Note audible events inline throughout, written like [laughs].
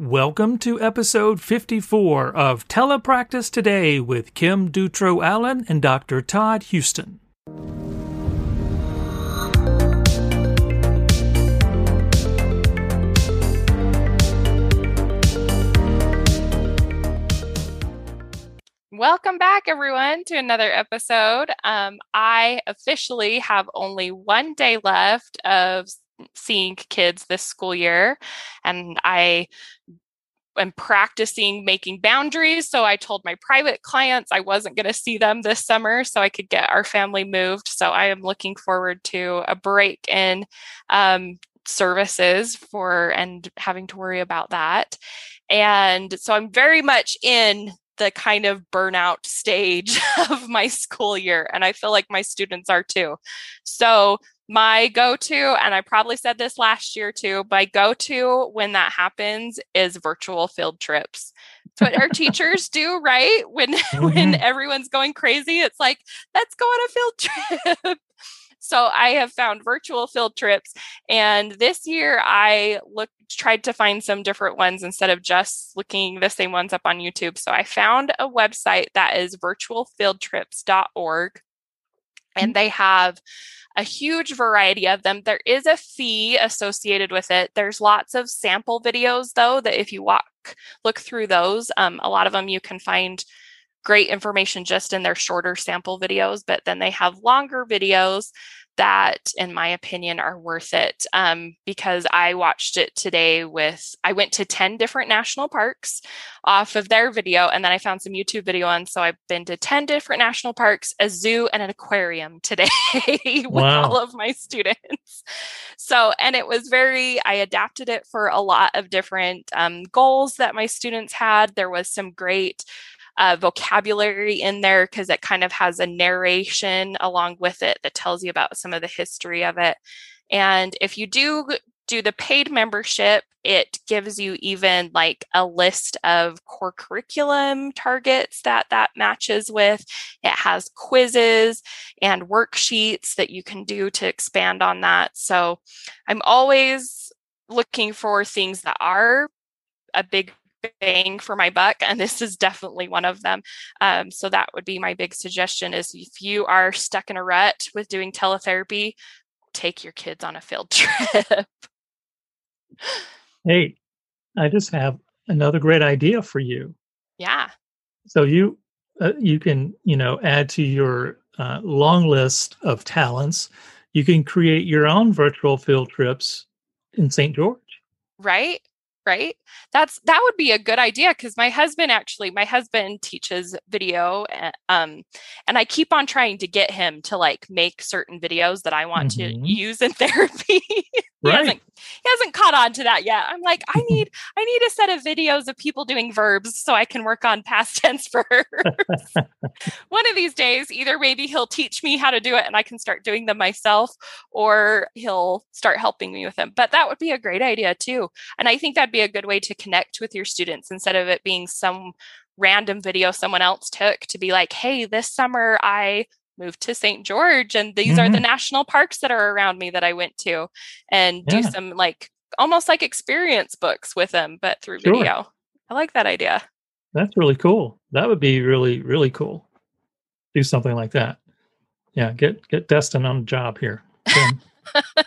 Welcome to episode 54 of Telepractice Today with Kim Dutro Allen and Dr. Todd Houston. Welcome back, everyone, to another episode. Um, I officially have only one day left of seeing kids this school year, and I am practicing making boundaries. So I told my private clients I wasn't going to see them this summer so I could get our family moved. So I am looking forward to a break in um, services for and having to worry about that. And so I'm very much in the kind of burnout stage [laughs] of my school year. And I feel like my students are too. So, my go to, and I probably said this last year too, my go to when that happens is virtual field trips. It's what our teachers do, right? When [laughs] mm-hmm. when everyone's going crazy, it's like, let's go on a field trip. [laughs] So I have found virtual field trips. And this year I looked tried to find some different ones instead of just looking the same ones up on YouTube. So I found a website that is virtualfieldtrips.org and they have a huge variety of them. There is a fee associated with it. There's lots of sample videos though that if you walk look through those, um, a lot of them you can find great information just in their shorter sample videos, but then they have longer videos that, in my opinion, are worth it um, because I watched it today with, I went to 10 different national parks off of their video, and then I found some YouTube video on. So I've been to 10 different national parks, a zoo, and an aquarium [laughs] today with wow. all of my students. So, and it was very, I adapted it for a lot of different um, goals that my students had. There was some great uh, vocabulary in there because it kind of has a narration along with it that tells you about some of the history of it. And if you do do the paid membership, it gives you even like a list of core curriculum targets that that matches with. It has quizzes and worksheets that you can do to expand on that. So I'm always looking for things that are a big bang for my buck and this is definitely one of them. Um, so that would be my big suggestion is if you are stuck in a rut with doing teletherapy take your kids on a field [laughs] trip. Hey i just have another great idea for you. Yeah. So you uh, you can you know add to your uh, long list of talents. You can create your own virtual field trips in st george. Right right that's that would be a good idea because my husband actually my husband teaches video and, eh, um and i keep on trying to get him to like make certain videos that i want mm-hmm. to use in [laughs] therapy he right. hasn't hasn't caught on to that yet. I'm like, I need [laughs] I need a set of videos of people doing verbs so I can work on past [laughs] tense verbs. [laughs] One of these days, either maybe he'll teach me how to do it and I can start doing them myself, or he'll start helping me with them. But that would be a great idea too. And I think that'd be a good way to connect with your students instead of it being some random video someone else took to be like, hey, this summer I moved to St. George and these mm-hmm. are the mm-hmm. national parks that are around me that I went to and yeah. do some like almost like experience books with them but through sure. video. I like that idea. That's really cool. That would be really really cool. Do something like that. Yeah, get get Destin on the job here. Get him, [laughs]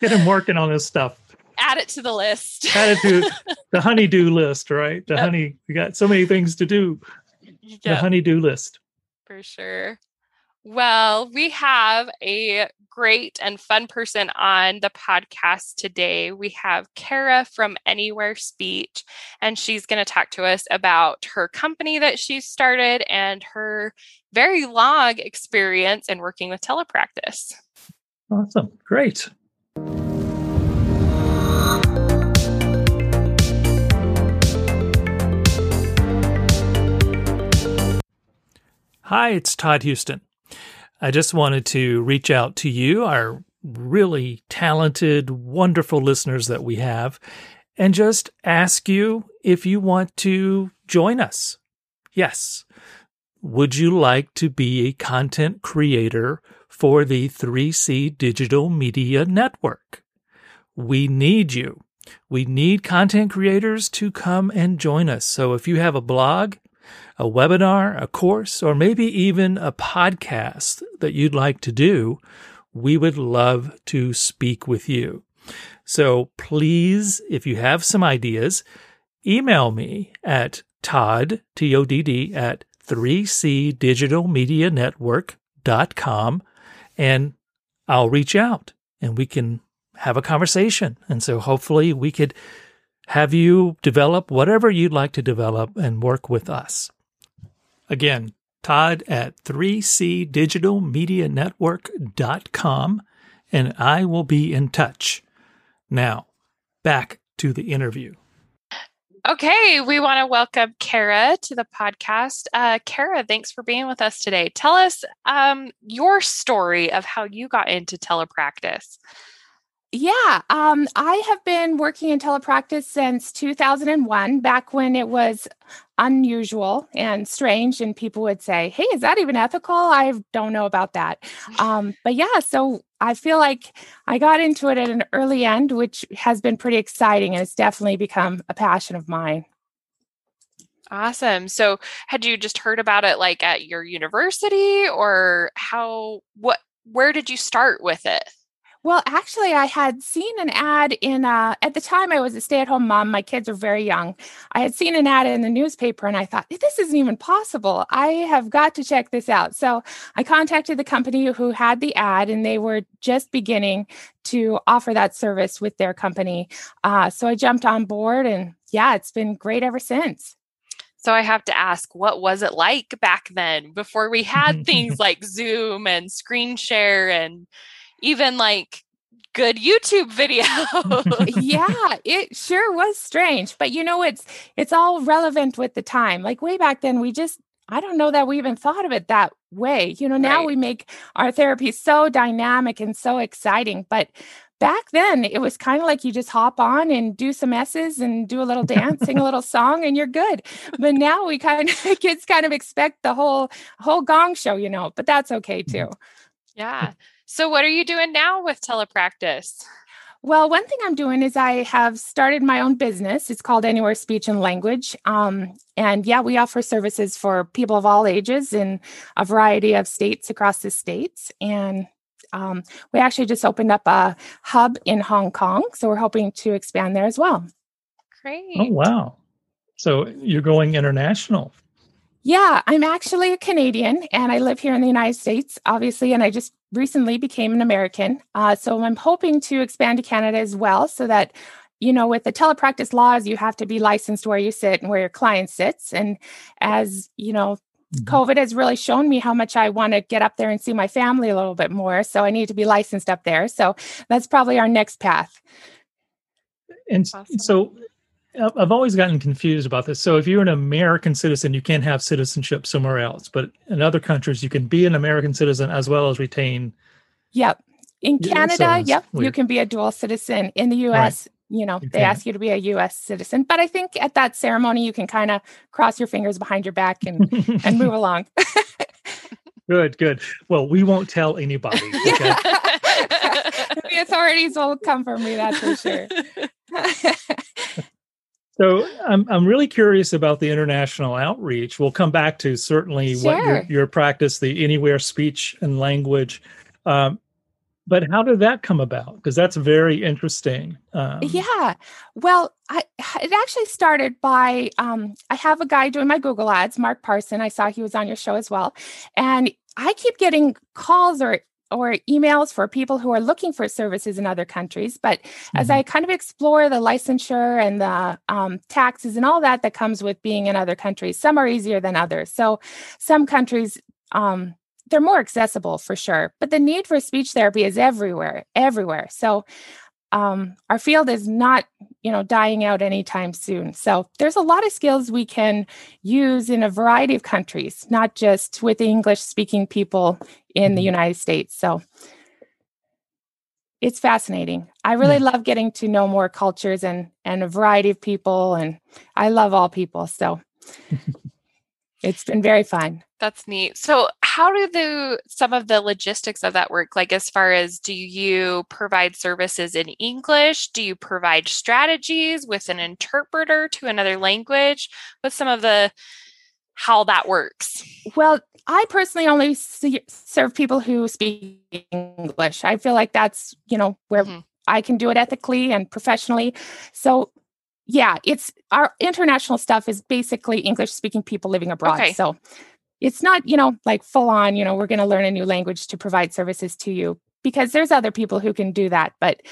get him working on this stuff. Add it to the list. Add it to [laughs] the honeydew list, right? The yep. honey. We got so many things to do. Yep. The honeydew list for sure. Well, we have a great and fun person on the podcast today. We have Kara from Anywhere Speech, and she's going to talk to us about her company that she started and her very long experience in working with telepractice. Awesome. Great. Hi, it's Todd Houston. I just wanted to reach out to you, our really talented, wonderful listeners that we have, and just ask you if you want to join us. Yes. Would you like to be a content creator for the 3C Digital Media Network? We need you. We need content creators to come and join us. So if you have a blog, a webinar, a course, or maybe even a podcast that you'd like to do, we would love to speak with you. So please, if you have some ideas, email me at Todd, T O D D, at 3C Digital Media Network.com and I'll reach out and we can have a conversation. And so hopefully we could have you develop whatever you'd like to develop and work with us. Again, Todd at 3C Digital Media Network.com and I will be in touch. Now, back to the interview. Okay, we want to welcome Kara to the podcast. Uh, Kara, thanks for being with us today. Tell us um, your story of how you got into telepractice. Yeah, um, I have been working in telepractice since 2001, back when it was unusual and strange, and people would say, "Hey, is that even ethical?" I don't know about that, um, but yeah. So I feel like I got into it at an early end, which has been pretty exciting, and it's definitely become a passion of mine. Awesome. So, had you just heard about it like at your university, or how? What? Where did you start with it? Well, actually, I had seen an ad in, uh, at the time I was a stay at home mom. My kids are very young. I had seen an ad in the newspaper and I thought, this isn't even possible. I have got to check this out. So I contacted the company who had the ad and they were just beginning to offer that service with their company. Uh, so I jumped on board and yeah, it's been great ever since. So I have to ask, what was it like back then before we had [laughs] things like Zoom and screen share and even like good YouTube video. [laughs] yeah, it sure was strange, but you know it's it's all relevant with the time. Like way back then we just I don't know that we even thought of it that way. You know, now right. we make our therapy so dynamic and so exciting, but back then it was kind of like you just hop on and do some S's and do a little dance, sing a little [laughs] song and you're good. But now we kind of [laughs] kids kind of expect the whole whole gong show, you know, but that's okay mm-hmm. too. Yeah. So, what are you doing now with telepractice? Well, one thing I'm doing is I have started my own business. It's called Anywhere Speech and Language. Um, and yeah, we offer services for people of all ages in a variety of states across the states. And um, we actually just opened up a hub in Hong Kong. So we're hoping to expand there as well. Great. Oh, wow. So you're going international. Yeah, I'm actually a Canadian and I live here in the United States, obviously, and I just recently became an American. Uh, so I'm hoping to expand to Canada as well so that, you know, with the telepractice laws, you have to be licensed where you sit and where your client sits. And as, you know, mm-hmm. COVID has really shown me how much I want to get up there and see my family a little bit more. So I need to be licensed up there. So that's probably our next path. And awesome. so I've always gotten confused about this. So if you're an American citizen, you can't have citizenship somewhere else, but in other countries, you can be an American citizen as well as retain. Yep. In Canada, yep, weird. you can be a dual citizen. In the U.S., right. you know, you they can. ask you to be a U.S. citizen. But I think at that ceremony, you can kind of cross your fingers behind your back and and move [laughs] along. good, good. Well, we won't tell anybody. [laughs] Okay? the authorities will come for me. That's for sure. [laughs] So I'm I'm really curious about the international outreach. We'll come back to certainly sure. what your, your practice, the anywhere speech and language. Um, but how did that come about? Because that's very interesting. Um, yeah. Well, I, it actually started by um, I have a guy doing my Google ads, Mark Parson. I saw he was on your show as well, and I keep getting calls or or emails for people who are looking for services in other countries. But mm-hmm. as I kind of explore the licensure and the um, taxes and all that that comes with being in other countries, some are easier than others. So some countries, um, they're more accessible for sure. But the need for speech therapy is everywhere, everywhere. So um, our field is not you know dying out anytime soon so there's a lot of skills we can use in a variety of countries not just with english speaking people in the mm-hmm. united states so it's fascinating i really yeah. love getting to know more cultures and and a variety of people and i love all people so [laughs] it's been very fun. That's neat. So, how do the some of the logistics of that work? Like, as far as do you provide services in English? Do you provide strategies with an interpreter to another language? What's some of the how that works? Well, I personally only see, serve people who speak English. I feel like that's you know where mm-hmm. I can do it ethically and professionally. So yeah, it's our international stuff is basically English speaking people living abroad. Okay. So it's not, you know, like full on, you know, we're going to learn a new language to provide services to you because there's other people who can do that. But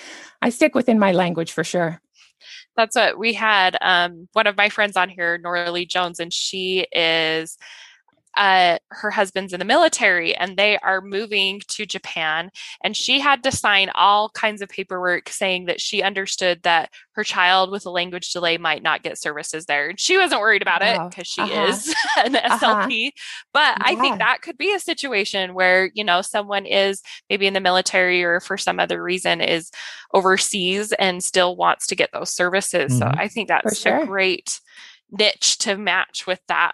I stick within my language for sure. That's what we had. Um, one of my friends on here, Nora Lee Jones, and she is uh, her husband's in the military and they are moving to Japan. And she had to sign all kinds of paperwork saying that she understood that her child with a language delay might not get services there. And she wasn't worried about it because she uh-huh. is [laughs] an SLP. Uh-huh. But yeah. I think that could be a situation where, you know, someone is maybe in the military or for some other reason is overseas and still wants to get those services. Mm-hmm. So I think that's sure. a great niche to match with that.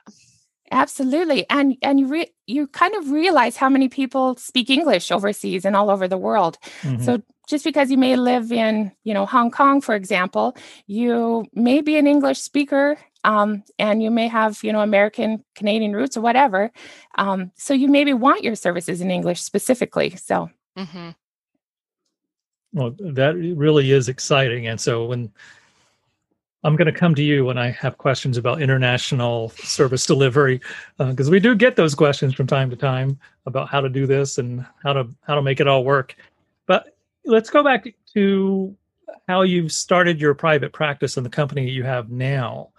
Absolutely. And and you re- you kind of realize how many people speak English overseas and all over the world. Mm-hmm. So just because you may live in, you know, Hong Kong, for example, you may be an English speaker um, and you may have, you know, American, Canadian roots or whatever. Um, so you maybe want your services in English specifically. So. Mm-hmm. Well, that really is exciting. And so when I'm going to come to you when I have questions about international service delivery, because uh, we do get those questions from time to time about how to do this and how to how to make it all work. But let's go back to how you've started your private practice and the company you have now.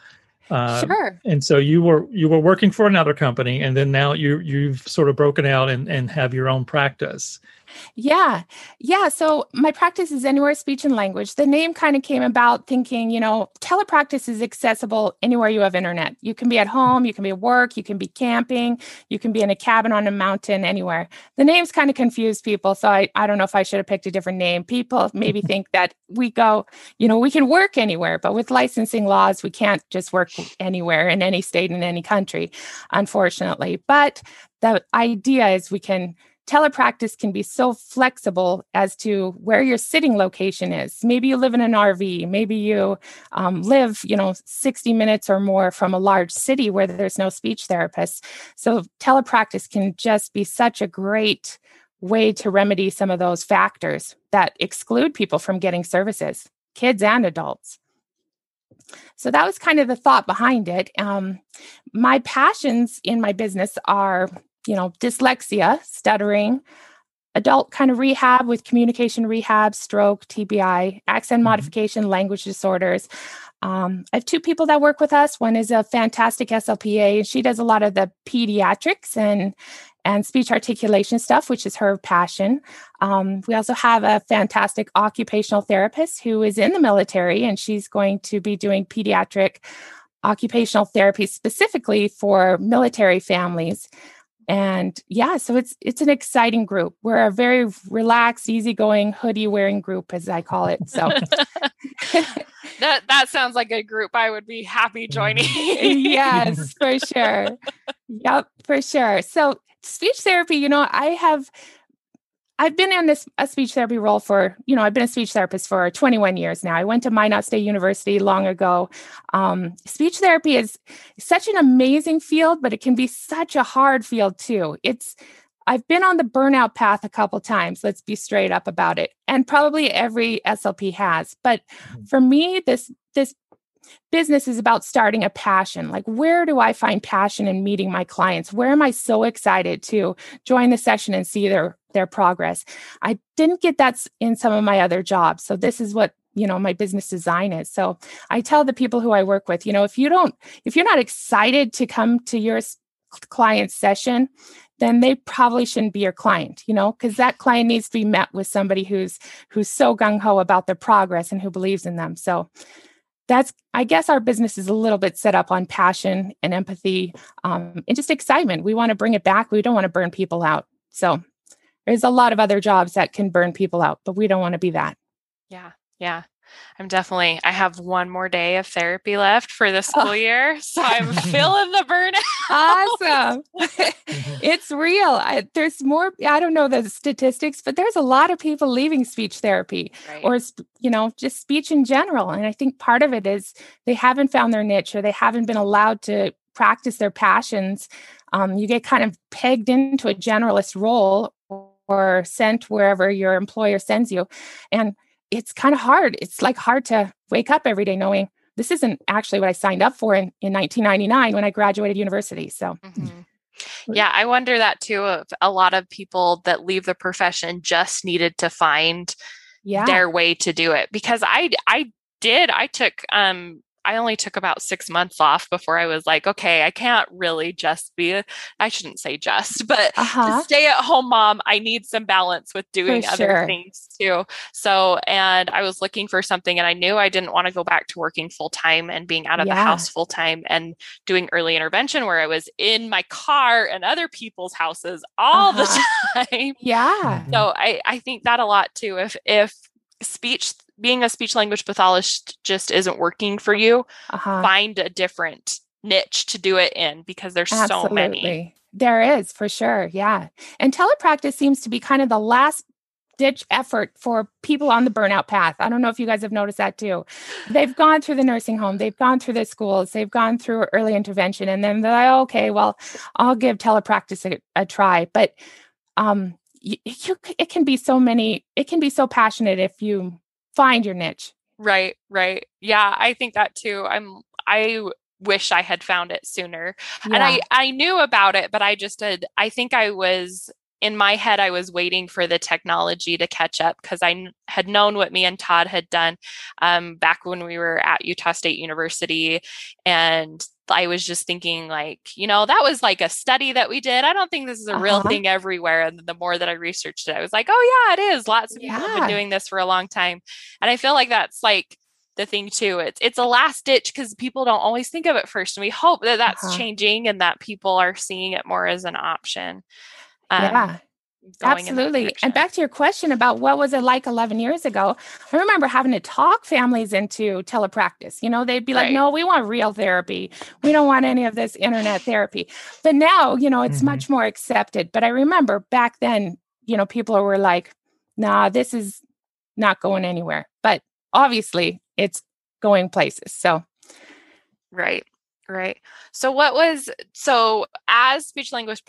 Uh, sure. And so you were you were working for another company, and then now you you've sort of broken out and and have your own practice. Yeah. Yeah. So my practice is Anywhere Speech and Language. The name kind of came about thinking, you know, telepractice is accessible anywhere you have internet. You can be at home, you can be at work, you can be camping, you can be in a cabin on a mountain, anywhere. The names kind of confused people. So I, I don't know if I should have picked a different name. People maybe [laughs] think that we go, you know, we can work anywhere, but with licensing laws, we can't just work anywhere in any state in any country, unfortunately. But the idea is we can telepractice can be so flexible as to where your sitting location is. Maybe you live in an RV. Maybe you um, live, you know, 60 minutes or more from a large city where there's no speech therapist. So telepractice can just be such a great way to remedy some of those factors that exclude people from getting services, kids and adults. So that was kind of the thought behind it. Um, my passions in my business are you know, dyslexia, stuttering, adult kind of rehab with communication rehab, stroke, TBI, accent mm-hmm. modification, language disorders. Um, I have two people that work with us. One is a fantastic SLPA, and she does a lot of the pediatrics and and speech articulation stuff, which is her passion. Um, we also have a fantastic occupational therapist who is in the military, and she's going to be doing pediatric occupational therapy specifically for military families and yeah so it's it's an exciting group. We're a very relaxed easygoing hoodie wearing group as i call it so. [laughs] That that sounds like a group i would be happy joining. Mm-hmm. Yes for sure. [laughs] Yep for sure. So speech therapy you know i have I've been in this a speech therapy role for, you know, I've been a speech therapist for 21 years now. I went to Minot State University long ago. Um, speech therapy is such an amazing field, but it can be such a hard field too. It's I've been on the burnout path a couple times. Let's be straight up about it, and probably every SLP has. But mm-hmm. for me, this this business is about starting a passion. Like, where do I find passion in meeting my clients? Where am I so excited to join the session and see their their progress? I didn't get that in some of my other jobs. So this is what you know my business design is so i tell the people who i work with you know if you don't if you're not excited to come to your client session then they probably shouldn't be your client you know because that client needs to be met with somebody who's who's so gung-ho about their progress and who believes in them so that's i guess our business is a little bit set up on passion and empathy um, and just excitement we want to bring it back we don't want to burn people out so there's a lot of other jobs that can burn people out but we don't want to be that yeah yeah I'm definitely, I have one more day of therapy left for the school oh. year. [laughs] So I'm [laughs] feeling the burnout. Awesome. [laughs] it's real. I, there's more, I don't know the statistics, but there's a lot of people leaving speech therapy right. or, you know, just speech in general. And I think part of it is they haven't found their niche or they haven't been allowed to practice their passions. Um, you get kind of pegged into a generalist role or sent wherever your employer sends you. And it's kind of hard. It's like hard to wake up every day knowing this isn't actually what I signed up for in, in 1999 when I graduated university. So, mm-hmm. yeah, I wonder that too. Of a lot of people that leave the profession just needed to find yeah. their way to do it because I I did I took um I only took about six months off before I was like, okay, I can't really just be, a, I shouldn't say just, but uh-huh. stay at home mom, I need some balance with doing for other sure. things too. So, and I was looking for something and I knew I didn't want to go back to working full time and being out of yeah. the house full time and doing early intervention where I was in my car and other people's houses all uh-huh. the [laughs] time. Yeah. So I, I think that a lot too. If, if, speech being a speech language pathologist just isn't working for you, uh-huh. find a different niche to do it in because there's Absolutely. so many. There is for sure. Yeah. And telepractice seems to be kind of the last ditch effort for people on the burnout path. I don't know if you guys have noticed that too. They've gone through the nursing home, they've gone through the schools, they've gone through early intervention, and then they're like, okay, well, I'll give telepractice a, a try. But um, you, you, it can be so many, it can be so passionate if you find your niche. Right, right. Yeah, I think that too. I'm I wish I had found it sooner. Yeah. And I I knew about it, but I just did I think I was in my head I was waiting for the technology to catch up because I n- had known what me and Todd had done um, back when we were at Utah State University and I was just thinking, like, you know, that was like a study that we did. I don't think this is a uh-huh. real thing everywhere. And the more that I researched it, I was like, oh, yeah, it is. Lots of people yeah. have been doing this for a long time. And I feel like that's like the thing too. It's it's a last ditch because people don't always think of it first. And we hope that that's uh-huh. changing and that people are seeing it more as an option. Um, yeah. Absolutely. And back to your question about what was it like 11 years ago, I remember having to talk families into telepractice. You know, they'd be like, right. no, we want real therapy. We don't want any of this internet therapy. But now, you know, it's mm-hmm. much more accepted. But I remember back then, you know, people were like, nah, this is not going anywhere. But obviously, it's going places. So, right. Right. So, what was so as speech language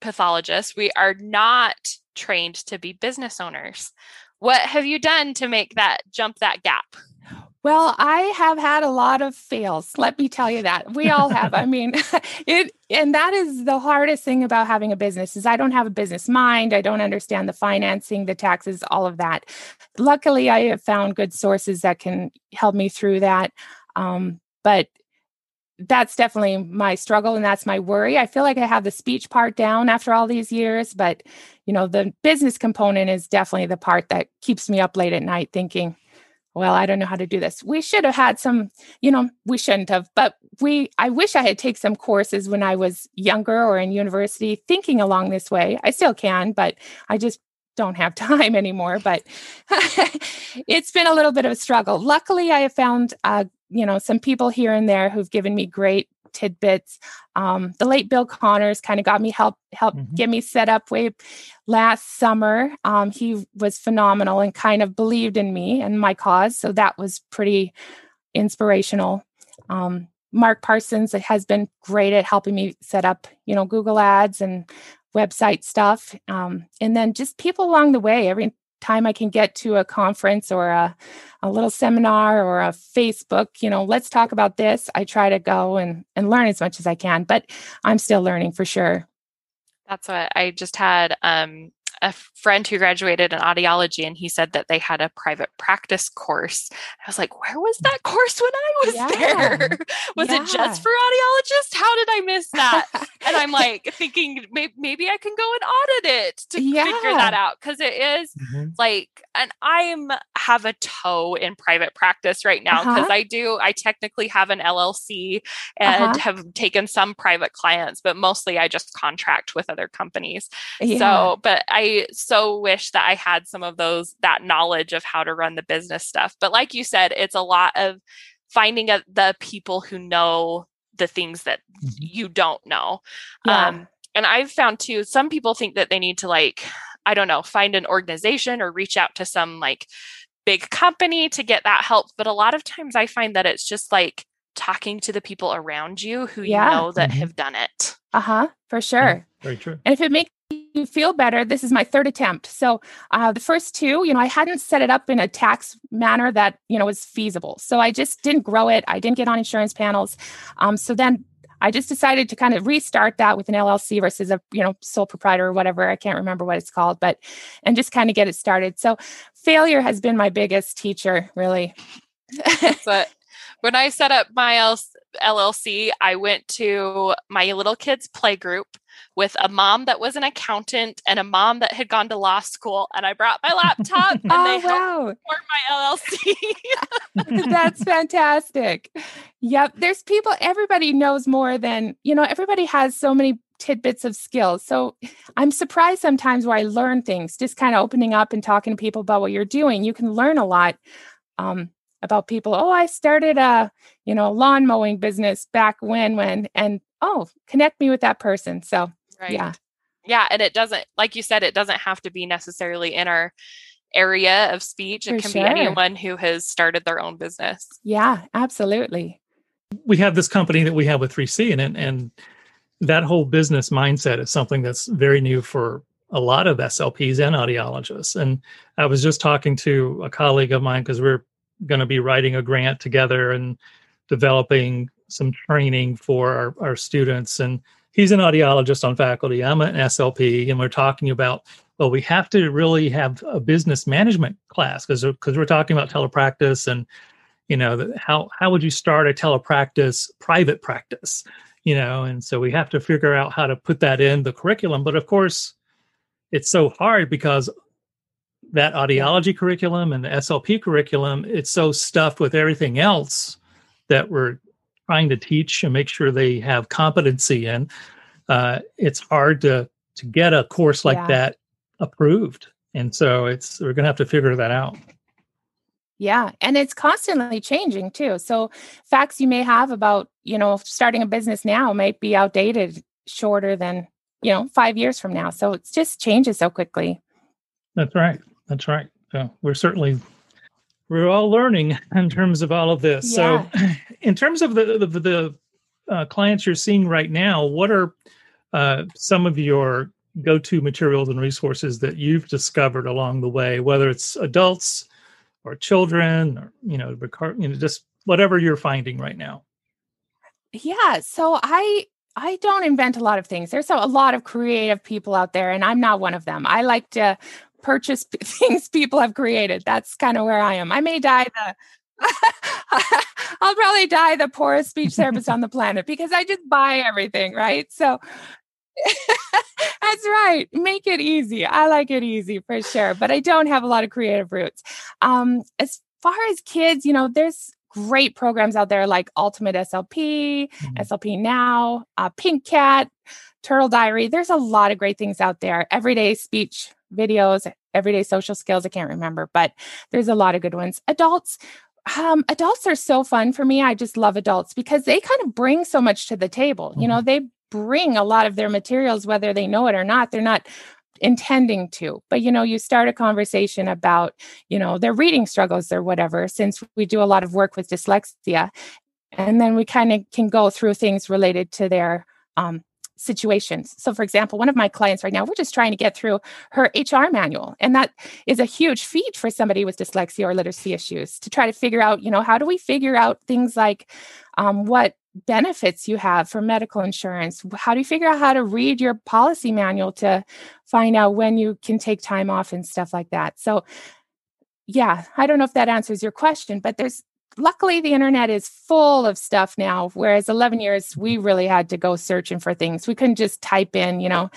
pathologists, we are not trained to be business owners. What have you done to make that jump that gap? Well, I have had a lot of fails. Let me tell you that. We all have. I mean, [laughs] it and that is the hardest thing about having a business is I don't have a business mind. I don't understand the financing, the taxes, all of that. Luckily, I have found good sources that can help me through that. Um, but that's definitely my struggle and that's my worry. I feel like I have the speech part down after all these years, but you know, the business component is definitely the part that keeps me up late at night thinking, well, I don't know how to do this. We should have had some, you know, we shouldn't have, but we I wish I had taken some courses when I was younger or in university thinking along this way. I still can, but I just don't have [laughs] time anymore, but [laughs] it's been a little bit of a struggle. Luckily, I have found uh, you know, some people here and there who've given me great tidbits. Um, the late Bill Connors kind of got me help help mm-hmm. get me set up way last summer. Um, he was phenomenal and kind of believed in me and my cause, so that was pretty inspirational. Um, Mark Parsons has been great at helping me set up, you know, Google Ads and website stuff. Um, and then just people along the way. Every time I can get to a conference or a, a little seminar or a Facebook, you know, let's talk about this. I try to go and, and learn as much as I can, but I'm still learning for sure. That's what I just had um, a friend who graduated in audiology and he said that they had a private practice course. I was like, where was that course when I was yeah. there? [laughs] was yeah. it just for audiologists? How did I miss that? [laughs] and I'm [laughs] like thinking maybe, maybe I can go and audit it to yeah. figure that out because it is, mm-hmm. like, and I'm have a toe in private practice right now because uh-huh. I do. I technically have an LLC and uh-huh. have taken some private clients, but mostly I just contract with other companies. Yeah. So, but I so wish that I had some of those that knowledge of how to run the business stuff. But like you said, it's a lot of finding a, the people who know the things that mm-hmm. you don't know. Yeah. Um, and I've found too, some people think that they need to like, I don't know, find an organization or reach out to some like big company to get that help. But a lot of times I find that it's just like talking to the people around you who yeah. you know that mm-hmm. have done it. Uh huh, for sure. Yeah, very true. And if it makes you feel better, this is my third attempt. So uh, the first two, you know, I hadn't set it up in a tax manner that you know was feasible. So I just didn't grow it. I didn't get on insurance panels. Um, so then I just decided to kind of restart that with an LLC versus a you know sole proprietor or whatever. I can't remember what it's called, but and just kind of get it started. So failure has been my biggest teacher, really. but when I set up my LLC, I went to my little kids' play group with a mom that was an accountant and a mom that had gone to law school. And I brought my laptop [laughs] and oh, they wow. helped my LLC. [laughs] That's fantastic. Yep. There's people, everybody knows more than, you know, everybody has so many tidbits of skills. So [sighs] I'm surprised sometimes where I learn things, just kind of opening up and talking to people about what you're doing. You can learn a lot. Um, about people oh i started a you know lawn mowing business back when when and oh connect me with that person so Right. Yeah. Yeah. And it doesn't, like you said, it doesn't have to be necessarily in our area of speech. It can sure. be anyone who has started their own business. Yeah, absolutely. We have this company that we have with 3C and and that whole business mindset is something that's very new for a lot of SLPs and audiologists. And I was just talking to a colleague of mine because we're going to be writing a grant together and developing some training for our, our students. And he's an audiologist on faculty. I'm an SLP, and we're talking about well, we have to really have a business management class because because we're talking about telepractice and you know how how would you start a telepractice private practice you know and so we have to figure out how to put that in the curriculum but of course it's so hard because that audiology curriculum and the slp curriculum it's so stuffed with everything else that we're trying to teach and make sure they have competency in, uh, it's hard to to get a course like yeah. that approved. And so it's we're going to have to figure that out. Yeah, and it's constantly changing too. So facts you may have about, you know, starting a business now might be outdated shorter than, you know, 5 years from now. So it just changes so quickly. That's right. That's right. So we're certainly we're all learning [laughs] in terms of all of this. Yeah. So, [clears throat] in terms of the the, the uh, clients you're seeing right now, what are uh, some of your go-to materials and resources that you've discovered along the way, whether it's adults or children, or you know, you know, just whatever you're finding right now? Yeah. So I I don't invent a lot of things. There's a, a lot of creative people out there, and I'm not one of them. I like to purchase [laughs] things people have created. That's kind of where I am. I may die the [laughs] I'll probably die the poorest speech therapist on the planet because I just buy everything, right? So [laughs] that's right. Make it easy. I like it easy for sure, but I don't have a lot of creative roots. Um, as far as kids, you know, there's great programs out there like Ultimate SLP, mm-hmm. SLP Now, uh, Pink Cat, Turtle Diary. There's a lot of great things out there. Everyday speech videos, everyday social skills. I can't remember, but there's a lot of good ones. Adults, um, adults are so fun for me. I just love adults because they kind of bring so much to the table. You know, mm-hmm. they bring a lot of their materials, whether they know it or not. They're not intending to but you know you start a conversation about you know their reading struggles or whatever since we do a lot of work with dyslexia and then we kind of can go through things related to their um, situations. So, for example, one of my clients right now, we're just trying to get through her HR manual. And that is a huge feat for somebody with dyslexia or literacy issues to try to figure out, you know, how do we figure out things like um, what benefits you have for medical insurance? How do you figure out how to read your policy manual to find out when you can take time off and stuff like that? So, yeah, I don't know if that answers your question, but there's luckily the internet is full of stuff now whereas 11 years we really had to go searching for things we couldn't just type in you know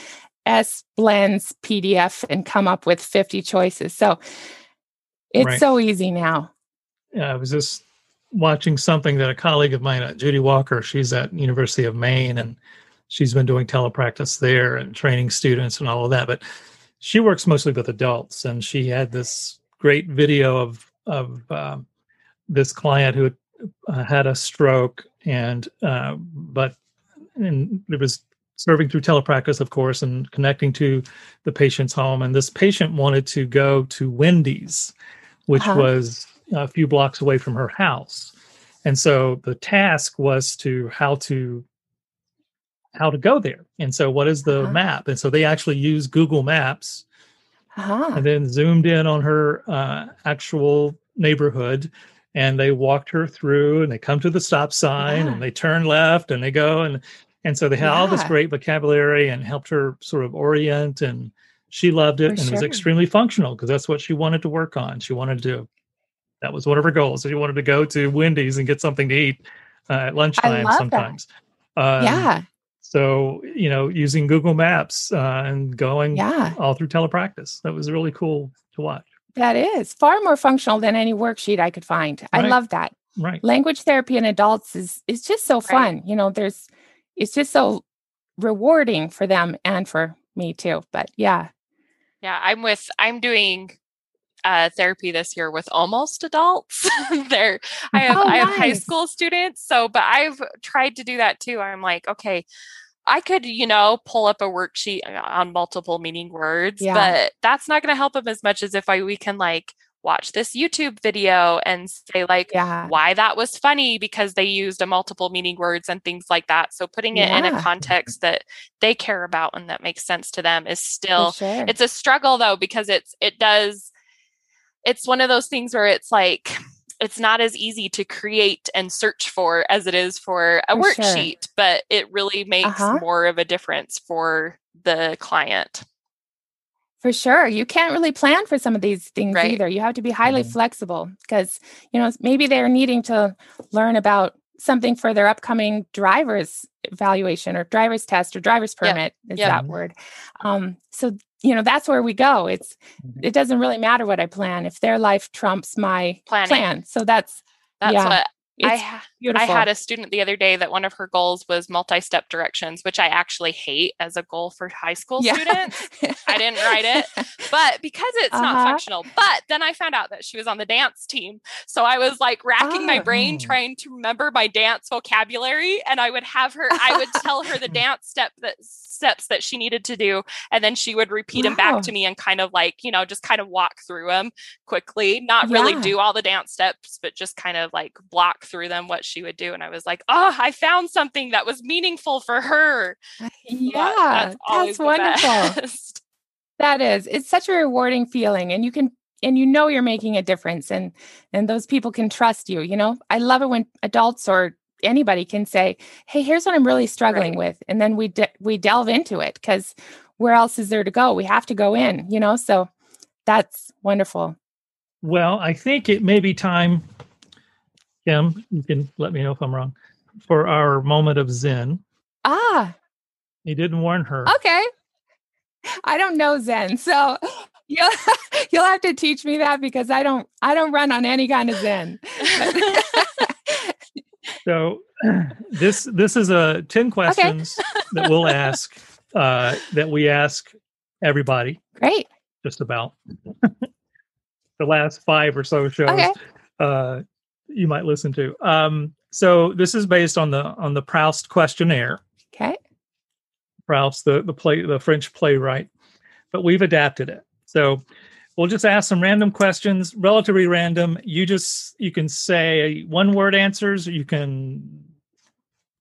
s blends pdf and come up with 50 choices so it's Right. so easy now Yeah, I was just watching something that a colleague of mine, uh, Judy Walker, she's at University of Maine, and she's been doing telepractice there and training students and all of that. But she works mostly with adults, and she had this great video of of um, this client who had, uh, had a stroke, and uh, but and it was serving through telepractice, of course, and connecting to the patient's home. And this patient wanted to go to Wendy's, which Uh-huh. was a few blocks away from her house. And so the task was to how to how to go there. And so what is the Uh-huh. map? And so they actually use Google Maps uh-huh. and then zoomed in on her uh, actual neighborhood and they walked her through and they come to the stop sign Yeah. and they turn left and they go and and so they had all this great vocabulary and helped her sort of orient and she loved it For and it was extremely functional because that's what she wanted to work on. She wanted to that was one of her goals. She wanted to go to wendy's and get something to eat uh, at lunchtime sometimes. Um, yeah. so you know using google maps uh, and going yeah. all through telepractice. That was really cool to watch that is far more functional than any worksheet i could find. I love that. Right. Language therapy in adults is is just so fun you know there's it's just so rewarding for them and for me too but yeah. Yeah, I'm with I'm doing uh, therapy this year with almost adults. [laughs] They're I have Oh, I have high school students, so but I've tried to do that too. I'm like, okay, I could, you know, pull up a worksheet uh, on multiple meaning words, Yeah. but that's not going to help them as much as if I we can like watch this YouTube video and say like yeah why that was funny because they used a multiple meaning words and things like that. So putting it in a context that they care about and that makes sense to them is still sure it's a struggle though because it's it does it's one of those things where it's like it's not as easy to create and search for as it is for a For sure. worksheet but it really makes Uh-huh. more of a difference for the client For sure. You can't really plan for some of these things Right. either. You have to be highly Mhm. flexible because, you know, maybe they're needing to learn about something for their upcoming driver's evaluation or driver's test or driver's Yep. permit is Yep. that word. Um, so, you know, that's where we go. It's, Mhm. it doesn't really matter what I plan if their life trumps my planning plan. So that's, that's yeah, what I ha- I had a student the other day that one of her goals was multi-step directions, which I actually hate as a goal for high school Yeah. students. [laughs] I didn't write it, but because it's not Uh-huh. functional. But then I found out that she was on the dance team. So I was like racking my Oh. brain trying to remember my dance vocabulary. And I would have her, I would tell her the [laughs] dance step that steps that she needed to do. And then she would repeat them back to me and kind of like, you know, just kind of walk through them quickly, not really Yeah. do all the dance steps, but just kind of like block through them what she would do. And I was like, oh, I found something that was meaningful for her. Yeah, that- that's, always the wonderful. best. [laughs] That is. It's such a rewarding feeling and you can and you know you're making a difference and and those people can trust you, you know? I love it when adults or anybody can say, "Hey, here's what I'm really struggling Right. with." And then we de- we delve into it cuz where else is there to go? We have to go in, you know? So that's wonderful. Well, I think it may be time, Kim, you can let me know if I'm wrong, for our moment of Zen. Ah, He didn't warn her. okay. I don't know Zen. So [laughs] you'll [laughs] you'll have to teach me that because I don't I don't run on any kind of Zen. [laughs] So [clears throat] this this is a 10 questions that we'll ask uh, that we ask everybody Great. just about the last five or so shows Okay. uh, you might listen to. Um, so this is based on the on the Proust questionnaire. Okay. Proust, the the play the French playwright, but we've adapted it. So we'll just ask some random questions, relatively random. You just you can say one word answers. You can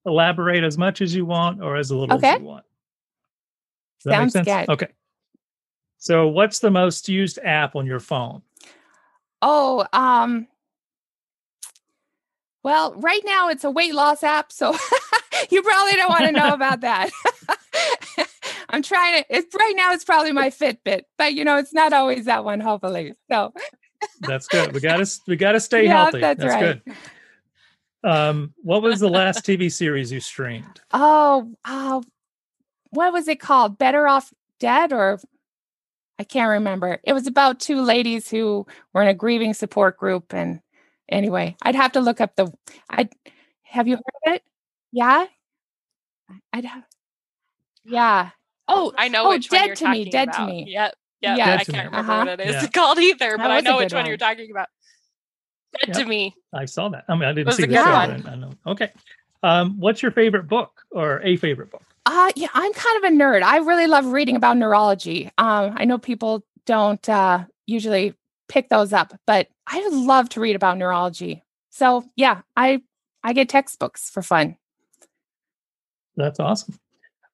elaborate as much as you want or as little Okay. as you want. Does that make Sounds sense? good. Okay. So what's the most used app on your phone? Oh, um, well, right now it's a weight loss app, so [laughs] you probably don't want to know [laughs] about that. [laughs] I'm trying to. It's right now. It's probably my Fitbit, but you know, it's not always that one. Hopefully, so That's good. We got to we got to stay Yeah, healthy. that's right. good. Um, what was the last TV series you streamed? Oh, uh, what was it called? Better Off Dead or I can't remember. It was about two ladies who were in a grieving support group. And anyway, I'd have to look up the. I have you heard of it? Yeah, I'd have. Yeah. Oh, I know oh, which one Dead you're to me, talking Dead to me. Yep. Yep. Yeah. Dead I can't remember Uh-huh. what it is Yeah. [laughs] called either, but I know which one. one. you're talking about. Dead Yep. to me. I saw that. I mean, I didn't see a the good show. one. I know. Okay. Um, what's your favorite book or a favorite book? Uh yeah, I'm kind of a nerd. I really love reading about neurology. Um, I know people don't uh usually pick those up, but I love to read about neurology. So yeah, I I get textbooks for fun. That's awesome.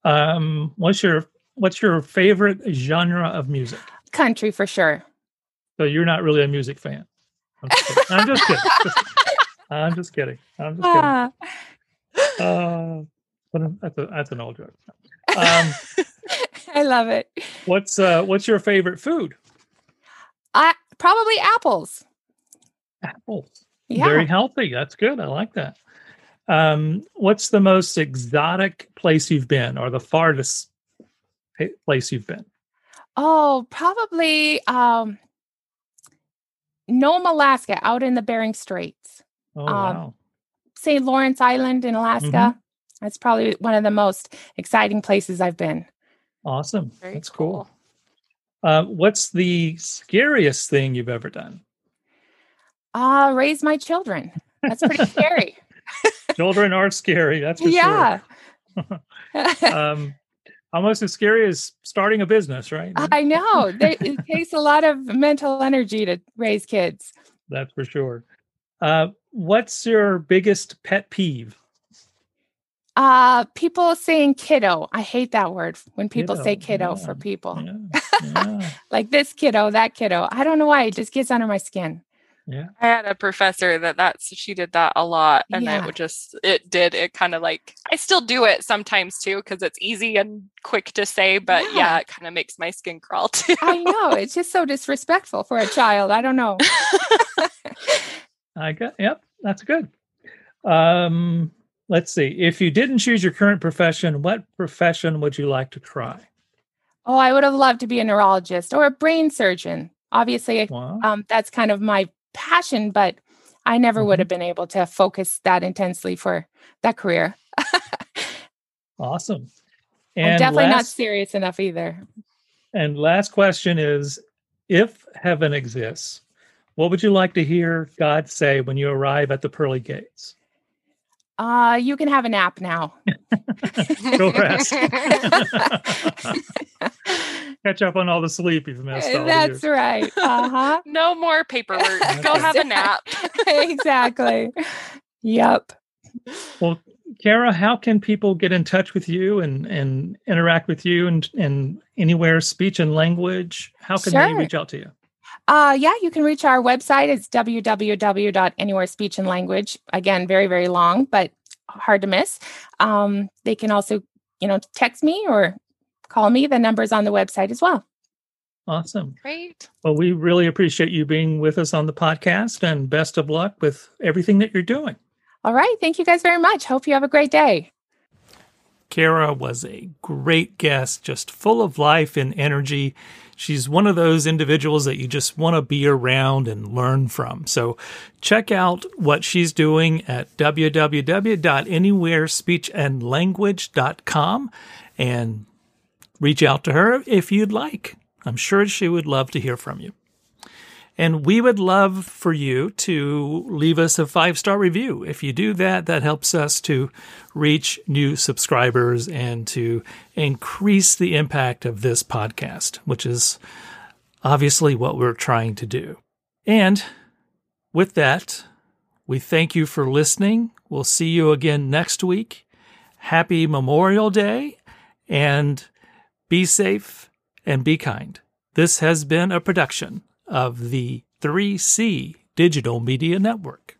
Um, what's your what's your favorite genre of music? Country for sure. So you're not really a music fan. I'm just kidding. I'm just kidding. I'm just kidding. I'm just kidding. Ah, Uh, but that's a, that's an old joke. Um, [laughs] I love it. what's uh, what's your favorite food? I probably apples. Apples. Yeah. Very healthy. That's good. I like that. Um, what's the most exotic place you've been, or the farthest place you've been? Oh, probably um Nome, Alaska, out in the Bering Straits. Oh Um, wow, St. Lawrence Island in Alaska. Mhm. That's probably one of the most exciting places I've been. awesome. Very That's cool. Uh, what's the scariest thing you've ever done? Uh, raise my children. That's pretty scary. [laughs] Children are scary. That's for yeah. sure. [laughs] Um, almost as scary as starting a business, right? I know. They, it takes a lot of mental energy to raise kids. That's for sure. Uh, what's your biggest pet peeve? Uh, people saying kiddo. I hate that word when people say Kiddo, kiddo for people. Yeah, yeah, [laughs] Like this kiddo, that kiddo. I don't know why. It just gets under my skin. yeah. I had a professor that that's she did that a lot, and Yeah. it would just it did it kind of like I still do it sometimes too because it's easy and quick to say, but yeah, Yeah. it kind of makes my skin crawl too. I know. It's just so disrespectful for a child. I don't know. [laughs] I got. Yep, that's good. Um, let's see. If you didn't choose your current profession, what profession would you like to try? Oh, I would have loved to be a neurologist or a brain surgeon. Obviously, Wow. um, that's kind of my passion, but I never would Mhm. have been able to focus that intensely for that career. awesome. [laughs] I'm And definitely not serious enough either. and last question is: If heaven exists, what would you like to hear God say when you arrive at the pearly gates? Uh, you can have a nap now. [laughs] Go rest. [laughs] Catch up on all the sleep you've missed. All That's years. right. Uh-huh. [laughs] no more paperwork. Go have a nap. exactly. Yep. Well, Kara, how can people get in touch with you and, and interact with you and, and anywhere speech and language? How can they reach out to you? Uh, yeah, you can reach our website. It's www.anywhere speech and language. Again, very, very long, but hard to miss. Um, they can also, you know, text me or call me. The number's on the website as well. Awesome. Great. Well, we really appreciate you being with us on the podcast and best of luck with everything that you're doing. All right. Thank you guys very much. Hope you have a great day. Kara was a great guest, just full of life and energy. She's one of those individuals that you just want to be around and learn from. So check out what she's doing at www.anywherespeechandlanguage.com and reach out to her if you'd like. I'm sure she would love to hear from you. And we would love for you to leave us a five star review. If you do that, that helps us to reach new subscribers and to increase the impact of this podcast, which is obviously what we're trying to do. And with that, we thank you for listening. We'll see you again next week. Happy Memorial Day and be safe and be kind. This has been a production of the 3C Digital Media Network.